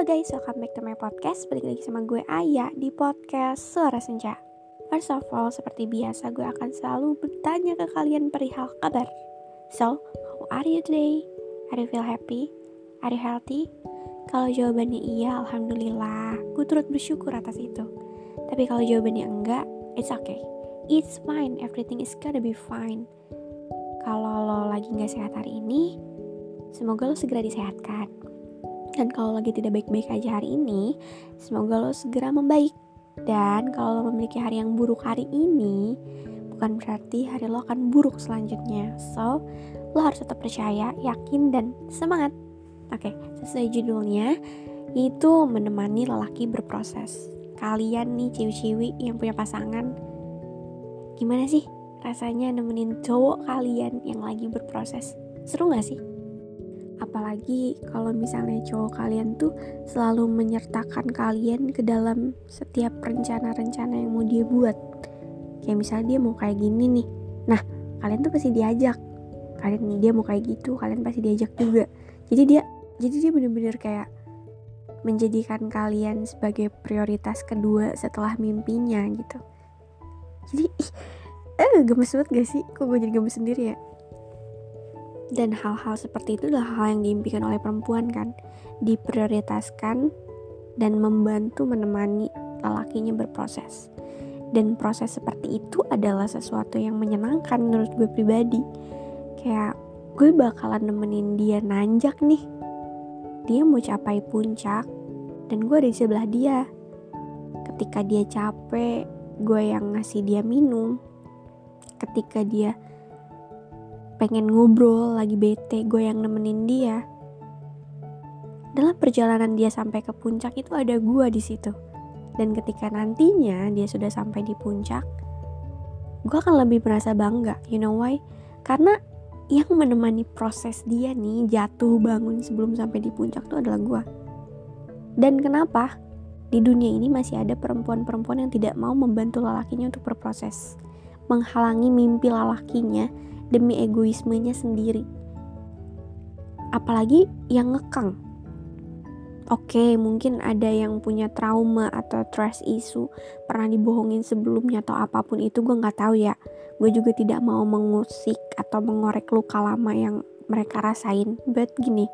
Halo guys, welcome back to my podcast. Balik lagi sama gue Aya di podcast Suara Senja. First of all, seperti biasa gue akan selalu bertanya ke kalian perihal kabar. So, how are you today? Are you feel happy? Are you healthy? Kalau jawabannya iya, Alhamdulillah Gue turut bersyukur atas itu. Tapi kalau jawabannya enggak, it's okay. It's fine, everything is gonna be fine. Kalau lo lagi gak sehat hari ini Semoga lo segera disehatkan dan kalau lagi tidak baik-baik aja hari ini, semoga lo segera membaik. Dan kalau lo memiliki hari yang buruk hari ini, bukan berarti hari lo akan buruk selanjutnya. So, lo harus tetap percaya, yakin, dan semangat. Oke, sesuai judulnya, itu menemani lelaki berproses. Kalian nih cewek-cewek yang punya pasangan, gimana sih rasanya nemenin cowok kalian yang lagi berproses? Seru gak sih? Apalagi kalau misalnya cowok kalian tuh selalu menyertakan kalian ke dalam setiap rencana-rencana yang mau dia buat. Kayak misalnya dia mau kayak gini nih. Nah kalian tuh pasti diajak. Kalian dia mau kayak gitu kalian pasti diajak juga. Jadi dia jadi dia bener-bener kayak menjadikan kalian sebagai prioritas kedua setelah mimpinya gitu. Jadi ih eh gemes banget gak sih? Kok gue jadi gemes sendiri ya dan hal-hal seperti itu adalah hal yang diimpikan oleh perempuan kan? Diprioritaskan dan membantu menemani lelakinya berproses. Dan proses seperti itu adalah sesuatu yang menyenangkan menurut gue pribadi. Kayak gue bakalan nemenin dia nanjak nih. Dia mau capai puncak dan gue ada di sebelah dia. Ketika dia capek gue yang ngasih dia minum. Ketika dia pengen ngobrol, lagi bete, gue yang nemenin dia. Dalam perjalanan dia sampai ke puncak itu ada gue di situ. Dan ketika nantinya dia sudah sampai di puncak, gue akan lebih merasa bangga. You know why? Karena yang menemani proses dia nih jatuh bangun sebelum sampai di puncak itu adalah gue. Dan kenapa? Di dunia ini masih ada perempuan-perempuan yang tidak mau membantu lelakinya untuk berproses. Menghalangi mimpi lelakinya demi egoismenya sendiri. Apalagi yang ngekang. Oke, mungkin ada yang punya trauma atau trust issue, pernah dibohongin sebelumnya atau apa pun itu gue nggak tahu ya. Gue juga tidak mau mengusik atau mengorek luka lama yang mereka rasain. But gini,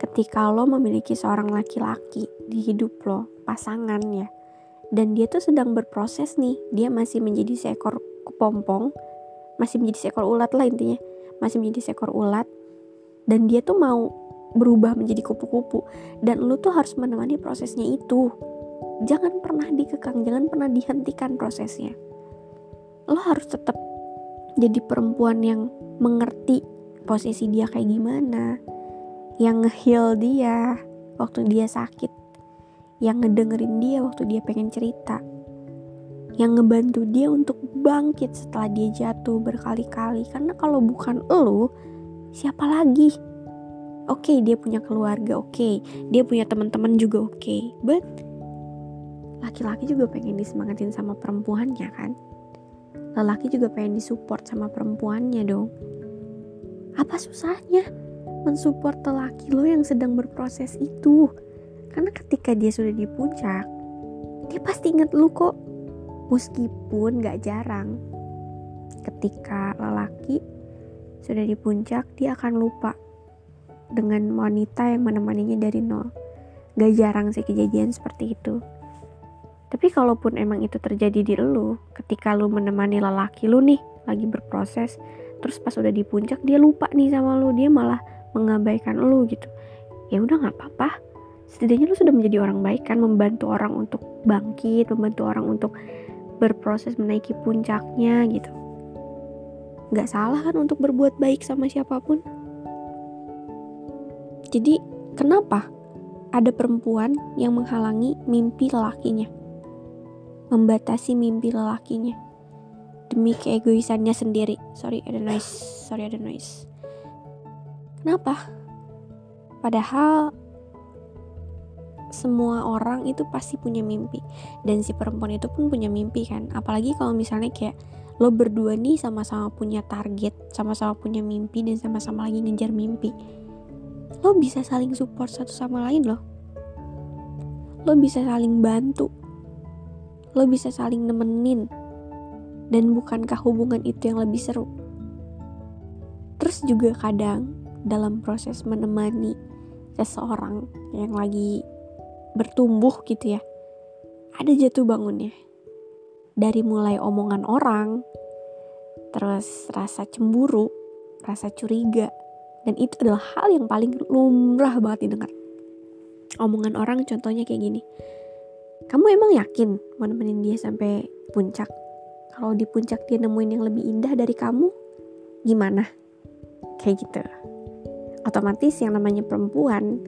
ketika lo memiliki seorang laki-laki di hidup lo, pasangan ya, dan dia tuh sedang berproses nih, dia masih menjadi seekor kepompong masih menjadi seekor ulat lah intinya. Masih menjadi seekor ulat. Dan dia tuh mau berubah menjadi kupu-kupu. Dan lu tuh harus menemani prosesnya itu. Jangan pernah dikekang jangan pernah dihentikan prosesnya. Lo harus tetap jadi perempuan yang mengerti posisi dia kayak gimana yang ngehil dia waktu dia sakit yang ngedengerin dia waktu dia pengen cerita yang ngebantu dia untuk bangkit setelah dia jatuh berkali-kali. Karena kalau bukan lo siapa lagi? Oke okay, dia punya keluarga oke. Okay. dia punya teman-teman juga oke. Okay. but laki-laki juga pengen disemangatin sama perempuannya kan? Lelaki juga pengen disupport sama perempuannya dong. Apa susahnya mensupport lelaki lo yang sedang berproses itu? Karena ketika dia sudah di puncak dia pasti inget lu kok Meskipun gak jarang ketika lelaki sudah di puncak, dia akan lupa dengan wanita yang menemaninya dari nol. Gak jarang sih kejadian seperti itu. Tapi kalaupun emang itu terjadi di lu, ketika lu menemani lelaki lu nih lagi berproses, terus pas udah di puncak dia lupa nih sama lu, dia malah mengabaikan lu gitu. Ya udah nggak apa-apa. Setidaknya lu sudah menjadi orang baik kan, membantu orang untuk bangkit, membantu orang untuk berproses menaiki puncaknya gitu. Gak salah kan untuk berbuat baik sama siapa pun. Jadi kenapa ada perempuan yang menghalangi mimpi lelakinya? Membatasi mimpi lelakinya. Demi keegoisannya sendiri. Sorry ada noise. Sorry ada noise. Kenapa? Padahal semua orang itu pasti punya mimpi. Dan si perempuan itu pun punya mimpi kan. Apalagi kalau misalnya kayak lo berdua nih sama-sama punya target sama-sama punya mimpi dan sama-sama lagi ngejar mimpi. Lo bisa saling support satu sama lain loh. Lo bisa saling bantu. Lo bisa saling nemenin. Dan bukankah hubungan itu yang lebih seru? Terus juga kadang dalam proses menemani seseorang yang lagi bertumbuh gitu ya. Ada jatuh bangunnya. Dari mulai omongan orang terus rasa cemburu rasa curiga dan itu adalah hal yang paling lumrah banget didengar. Omongan orang contohnya kayak gini. Kamu emang yakin mau nemenin dia sampai puncak? Kalau di puncak dia nemuin yang lebih indah dari kamu gimana? Kayak gitu. Otomatis yang namanya perempuan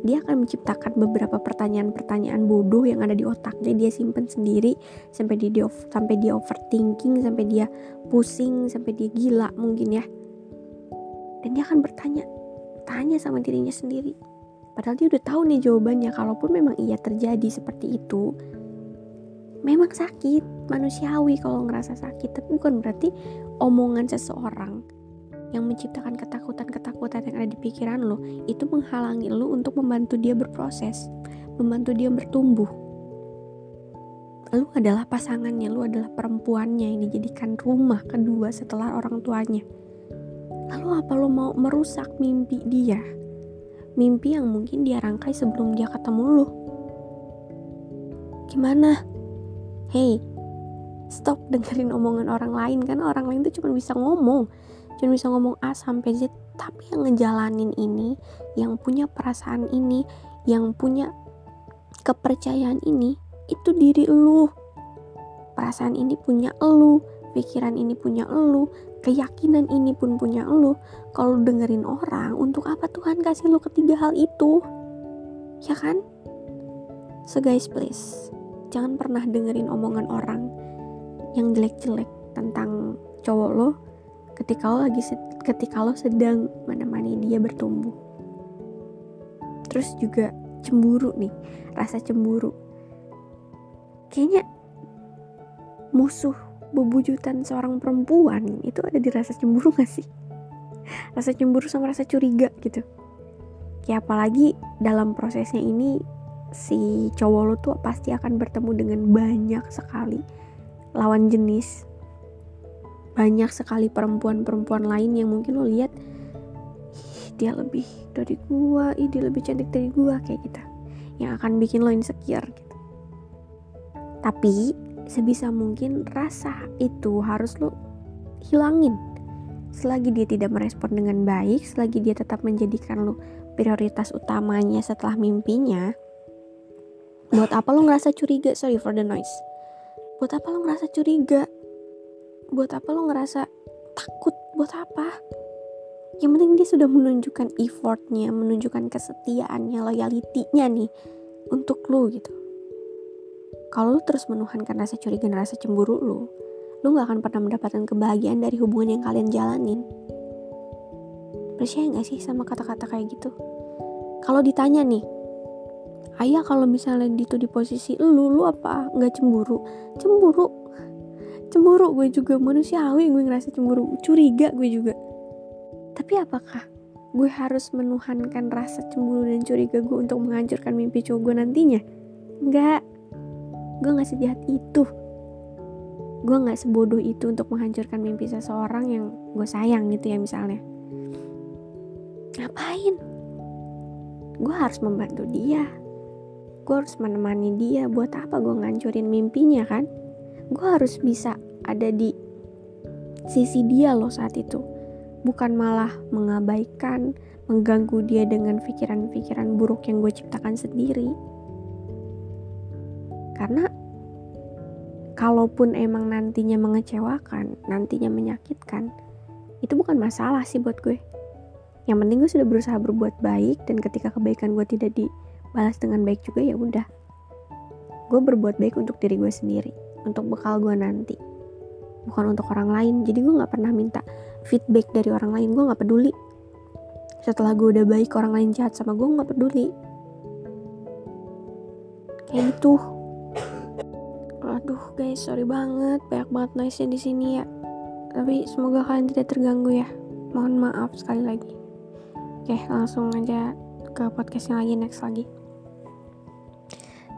dia akan menciptakan beberapa pertanyaan-pertanyaan bodoh yang ada di otaknya. Dia simpen sendiri sampai dia sampai dia overthinking sampai dia pusing sampai dia gila mungkin ya. Dan dia akan bertanya tanya sama dirinya sendiri. Padahal dia udah tahu nih jawabannya kalaupun memang iya terjadi seperti itu memang sakit manusiawi kalau ngerasa sakit. Tapi bukan berarti omongan seseorang yang menciptakan ketakutan-ketakutan yang ada di pikiran lo itu menghalangi lo untuk membantu dia berproses membantu dia bertumbuh lu adalah pasangannya, lu adalah perempuannya yang dijadikan rumah kedua setelah orang tuanya. Lalu apa lo mau merusak mimpi dia? Mimpi yang mungkin dia rangkai sebelum dia ketemu lo. Gimana? Hey, stop dengerin omongan orang lain kan orang lain tuh cuma bisa ngomong cuma bisa ngomong A sampai Z tapi yang ngejalanin ini yang punya perasaan ini yang punya kepercayaan ini itu diri lu perasaan ini punya lu pikiran ini punya elu, keyakinan ini pun punya elu. Kalau dengerin orang, untuk apa Tuhan kasih lu ketiga hal itu? Ya kan? So guys please, jangan pernah dengerin omongan orang yang jelek-jelek tentang cowok lo ketika lo lagi ketika lo sedang menemani dia bertumbuh. Terus juga cemburu nih, rasa cemburu. Kayaknya musuh bebujutan seorang perempuan itu ada di rasa cemburu gak sih? Rasa cemburu sama rasa curiga gitu. Ya apalagi dalam prosesnya ini si cowok lo tuh pasti akan bertemu dengan banyak sekali lawan jenis. Banyak sekali perempuan-perempuan lain yang mungkin lo lihat dia lebih dari gua, ih dia lebih cantik dari gua kayak gitu. Yang akan bikin lo insecure gitu. Tapi sebisa mungkin rasa itu harus lo hilangin selagi dia tidak merespon dengan baik selagi dia tetap menjadikan lo prioritas utamanya setelah mimpinya buat apa lo ngerasa curiga sorry for the noise buat apa lo ngerasa curiga buat apa lo ngerasa takut buat apa yang penting dia sudah menunjukkan effortnya menunjukkan kesetiaannya loyalitinya nih untuk lo gitu kalau lu terus menuhankan rasa curiga dan rasa cemburu lu, lu gak akan pernah mendapatkan kebahagiaan dari hubungan yang kalian jalanin. Percaya gak sih sama kata-kata kayak gitu? Kalau ditanya nih, ayah kalau misalnya itu di posisi lu, lu apa? Gak cemburu? Cemburu. Cemburu gue juga manusiawi gue ngerasa cemburu. Curiga gue juga. Tapi apakah gue harus menuhankan rasa cemburu dan curiga gue untuk menghancurkan mimpi cowok gue nantinya? Enggak gue gak sejahat itu gue gak sebodoh itu untuk menghancurkan mimpi seseorang yang gue sayang gitu ya misalnya ngapain gue harus membantu dia gue harus menemani dia buat apa gue ngancurin mimpinya kan gue harus bisa ada di sisi dia loh saat itu bukan malah mengabaikan mengganggu dia dengan pikiran-pikiran buruk yang gue ciptakan sendiri karena kalaupun emang nantinya mengecewakan, nantinya menyakitkan, itu bukan masalah sih buat gue. Yang penting gue sudah berusaha berbuat baik dan ketika kebaikan gue tidak dibalas dengan baik juga ya udah. Gue berbuat baik untuk diri gue sendiri, untuk bekal gue nanti. Bukan untuk orang lain. Jadi gue nggak pernah minta feedback dari orang lain. Gue nggak peduli. Setelah gue udah baik orang lain jahat sama gue nggak peduli. Kayak gitu aduh guys sorry banget banyak banget noise di sini ya tapi semoga kalian tidak terganggu ya mohon maaf sekali lagi oke langsung aja ke podcast yang lagi next lagi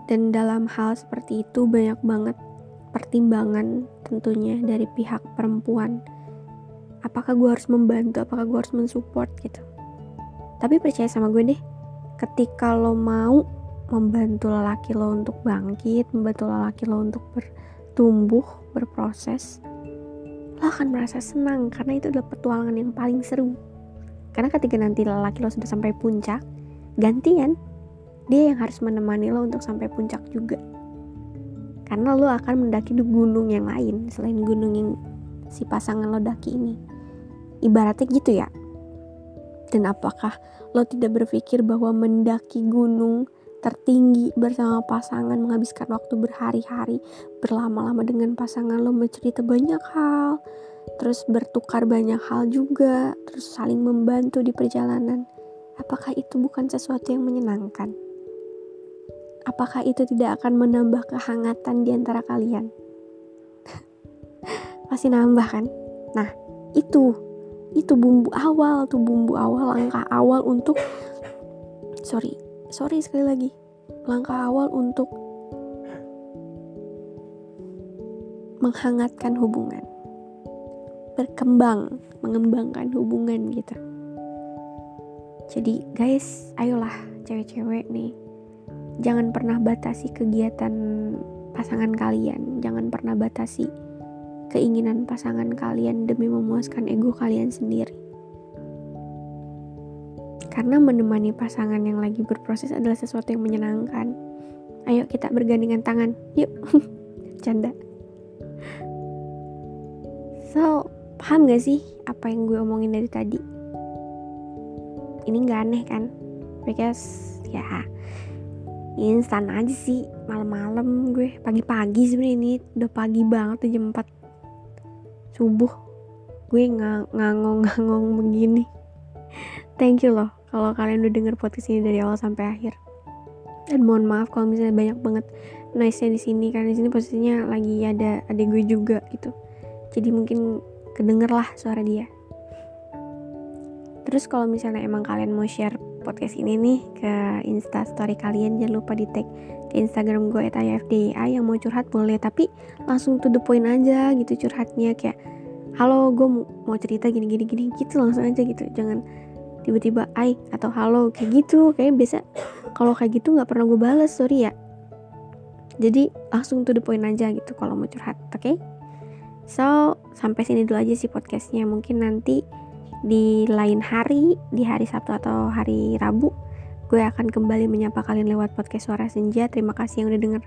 dan dalam hal seperti itu banyak banget pertimbangan tentunya dari pihak perempuan. Apakah gue harus membantu? Apakah gue harus mensupport gitu? Tapi percaya sama gue deh ketika lo mau membantu lelaki lo untuk bangkit membantu lelaki lo untuk bertumbuh berproses lo akan merasa senang karena itu adalah petualangan yang paling seru. Karena ketika nanti lelaki lo sudah sampai puncak gantian dia yang harus menemani lo untuk sampai puncak juga karena lo akan mendaki gunung yang lain selain gunung yang si pasangan lo daki ini. Ibaratnya gitu ya. Dan apakah lo tidak berpikir bahwa mendaki gunung tertinggi bersama pasangan menghabiskan waktu berhari-hari berlama-lama dengan pasangan lo mencerita banyak hal terus bertukar banyak hal juga terus saling membantu di perjalanan? Apakah itu bukan sesuatu yang menyenangkan apakah itu tidak akan menambah kehangatan di antara kalian? Pasti nambah kan? Nah, itu. Itu bumbu awal tuh bumbu awal langkah awal untuk sorry sorry sekali lagi. Langkah awal untuk menghangatkan hubungan. Berkembang mengembangkan hubungan gitu. Jadi guys ayolah cewek-cewek nih jangan pernah batasi kegiatan pasangan kalian. Jangan pernah batasi keinginan pasangan kalian demi memuaskan ego kalian sendiri. Karena menemani pasangan yang lagi berproses adalah sesuatu yang menyenangkan. Ayo kita bergandengan tangan. Yuk. Canda. So paham gak sih apa yang gue omongin dari tadi? Ini gak aneh kan? Because ya instan aja sih malam-malam gue. Pagi-pagi sebenarnya ini udah pagi banget tuh jam 4 subuh. Gue ngangong-ngangong begini. Thank you loh kalau kalian udah denger podcast ini dari awal sampai akhir. Dan mohon maaf kalau misalnya banyak banget noise nya di sini karena di sini posisinya lagi ada ada gue juga gitu. Jadi mungkin kedenger lah suara dia. Terus kalau misalnya emang kalian mau share podcast ini nih ke insta story kalian. Jangan lupa di tag ke instagram gue @ayafdia yang mau curhat boleh tapi langsung to the point aja gitu curhatnya. Kayak halo gue mau cerita gini gini gini gitu langsung aja gitu. Jangan tiba-tiba ay atau halo kayak gitu. Kayak biasa kalau kayak gitu nggak pernah gue balas sorry ya. Jadi langsung to the point aja gitu kalau mau curhat oke? Okay? so sampai sini dulu aja sih podcastnya. Mungkin nanti di lain hari, di hari Sabtu atau hari Rabu, gue akan kembali menyapa kalian lewat podcast Suara Senja. Terima kasih yang udah denger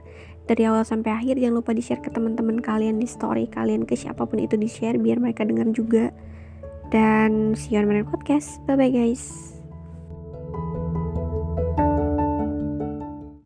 dari awal sampai akhir. Jangan lupa di-share ke teman-teman kalian di story kalian ke siapa pun itu di-share biar mereka denger juga. Dan see you on my podcast. Bye bye guys.